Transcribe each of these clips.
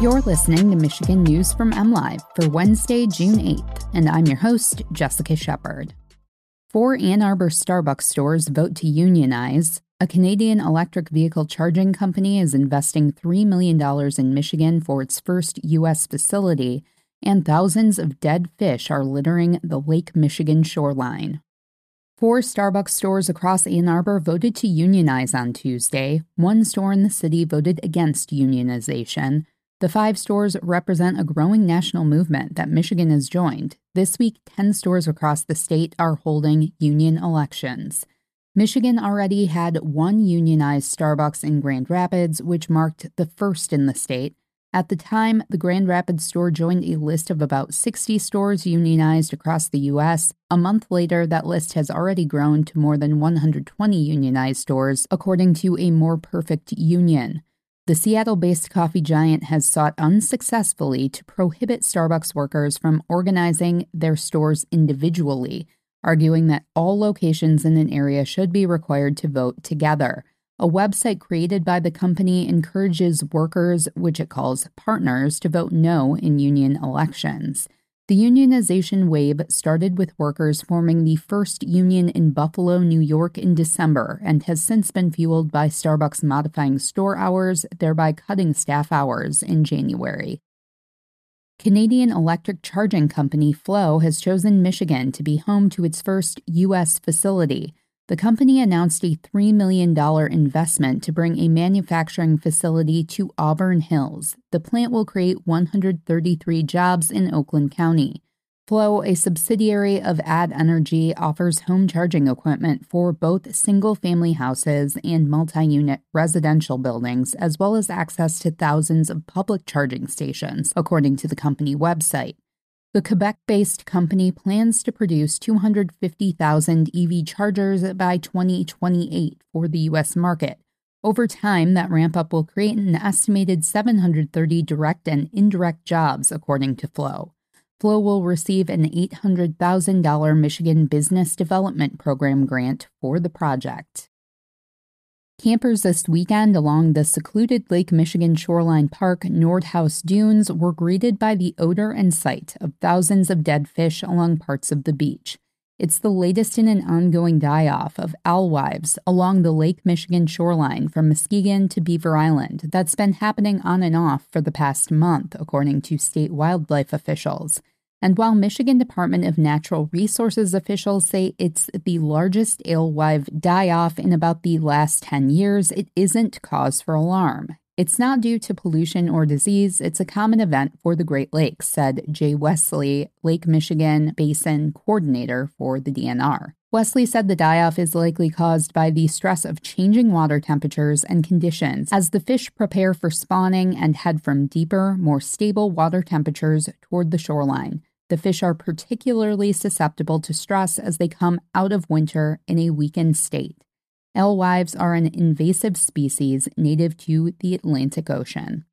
You're listening to Michigan News from MLive for Wednesday, June 8th, and I'm your host, Jessica Shepard. Four Ann Arbor Starbucks stores vote to unionize. A Canadian electric vehicle charging company is investing $3 million in Michigan for its first U.S. facility, and thousands of dead fish are littering the Lake Michigan shoreline. Four Starbucks stores across Ann Arbor voted to unionize on Tuesday. One store in the city voted against unionization. The five stores represent a growing national movement that Michigan has joined. This week, 10 stores across the state are holding union elections. Michigan already had one unionized Starbucks in Grand Rapids, which marked the first in the state. At the time, the Grand Rapids store joined a list of about 60 stores unionized across the U.S. A month later, that list has already grown to more than 120 unionized stores, according to a more perfect union. The Seattle based coffee giant has sought unsuccessfully to prohibit Starbucks workers from organizing their stores individually, arguing that all locations in an area should be required to vote together. A website created by the company encourages workers, which it calls partners, to vote no in union elections. The unionization wave started with workers forming the first union in Buffalo, New York in December and has since been fueled by Starbucks modifying store hours, thereby cutting staff hours in January. Canadian electric charging company FLO has chosen Michigan to be home to its first U.S. facility. The company announced a $3 million investment to bring a manufacturing facility to Auburn Hills. The plant will create 133 jobs in Oakland County. FLO, a subsidiary of AddÉnergie, offers home charging equipment for both single family houses and multi unit residential buildings, as well as access to thousands of public charging stations, according to the company website. The Quebec based company plans to produce 250,000 EV chargers by 2028 for the U.S. market. Over time, that ramp up will create an estimated 730 direct and indirect jobs, according to FLO. FLO will receive an $800,000 Michigan Business Development Program grant for the project. Campers this weekend along the secluded Lake Michigan Shoreline Park Nordhouse Dunes were greeted by the odor and sight of thousands of dead fish along parts of the beach. It's the latest in an ongoing die off of alewives along the Lake Michigan shoreline from Muskegon to Beaver Island that's been happening on and off for the past month, according to state wildlife officials. And while Michigan Department of Natural Resources officials say it's the largest alewife die off in about the last 10 years, it isn't cause for alarm. It's not due to pollution or disease, it's a common event for the Great Lakes, said Jay Wesley, Lake Michigan Basin Coordinator for the DNR. Wesley said the die off is likely caused by the stress of changing water temperatures and conditions as the fish prepare for spawning and head from deeper, more stable water temperatures toward the shoreline. The fish are particularly susceptible to stress as they come out of winter in a weakened state. Alewives are an invasive species native to the Atlantic Ocean.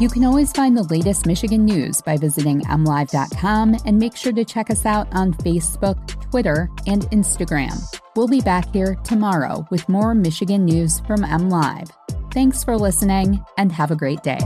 You can always find the latest Michigan news by visiting mlive.com and make sure to check us out on Facebook, Twitter, and Instagram. We'll be back here tomorrow with more Michigan news from MLive. Thanks for listening and have a great day.